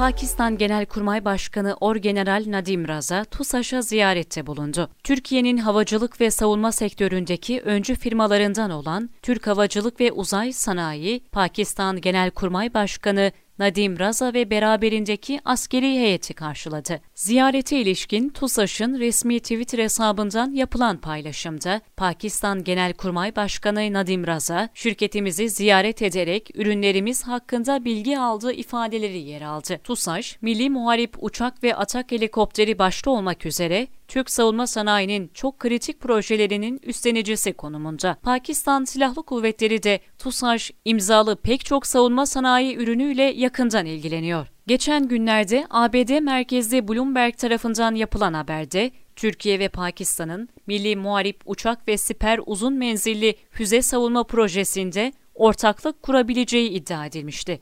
Pakistan Genelkurmay Başkanı Orgeneral Nadim Raza, TUSAŞ'a ziyarette bulundu. Türkiye'nin havacılık ve savunma sektöründeki öncü firmalarından olan Türk Havacılık ve Uzay Sanayi, Pakistan Genelkurmay Başkanı Nadim Raza ve beraberindeki askeri heyeti karşıladı. Ziyarete ilişkin TUSAŞ'ın resmi Twitter hesabından yapılan paylaşımda Pakistan Genelkurmay Başkanı Nadim Raza, şirketimizi ziyaret ederek ürünlerimiz hakkında bilgi aldığı ifadeleri yer aldı. TUSAŞ, Milli Muharip Uçak ve Atak Helikopteri başta olmak üzere Türk savunma sanayinin çok kritik projelerinin üstlenicisi konumunda. Pakistan Silahlı Kuvvetleri de TUSAŞ imzalı pek çok savunma sanayi ürünüyle yakından ilgileniyor. Geçen günlerde ABD merkezli Bloomberg tarafından yapılan haberde Türkiye ve Pakistan'ın Milli Muharip Uçak ve Siper Uzun Menzilli Füze Savunma Projesinde ortaklık kurabileceği iddia edilmişti.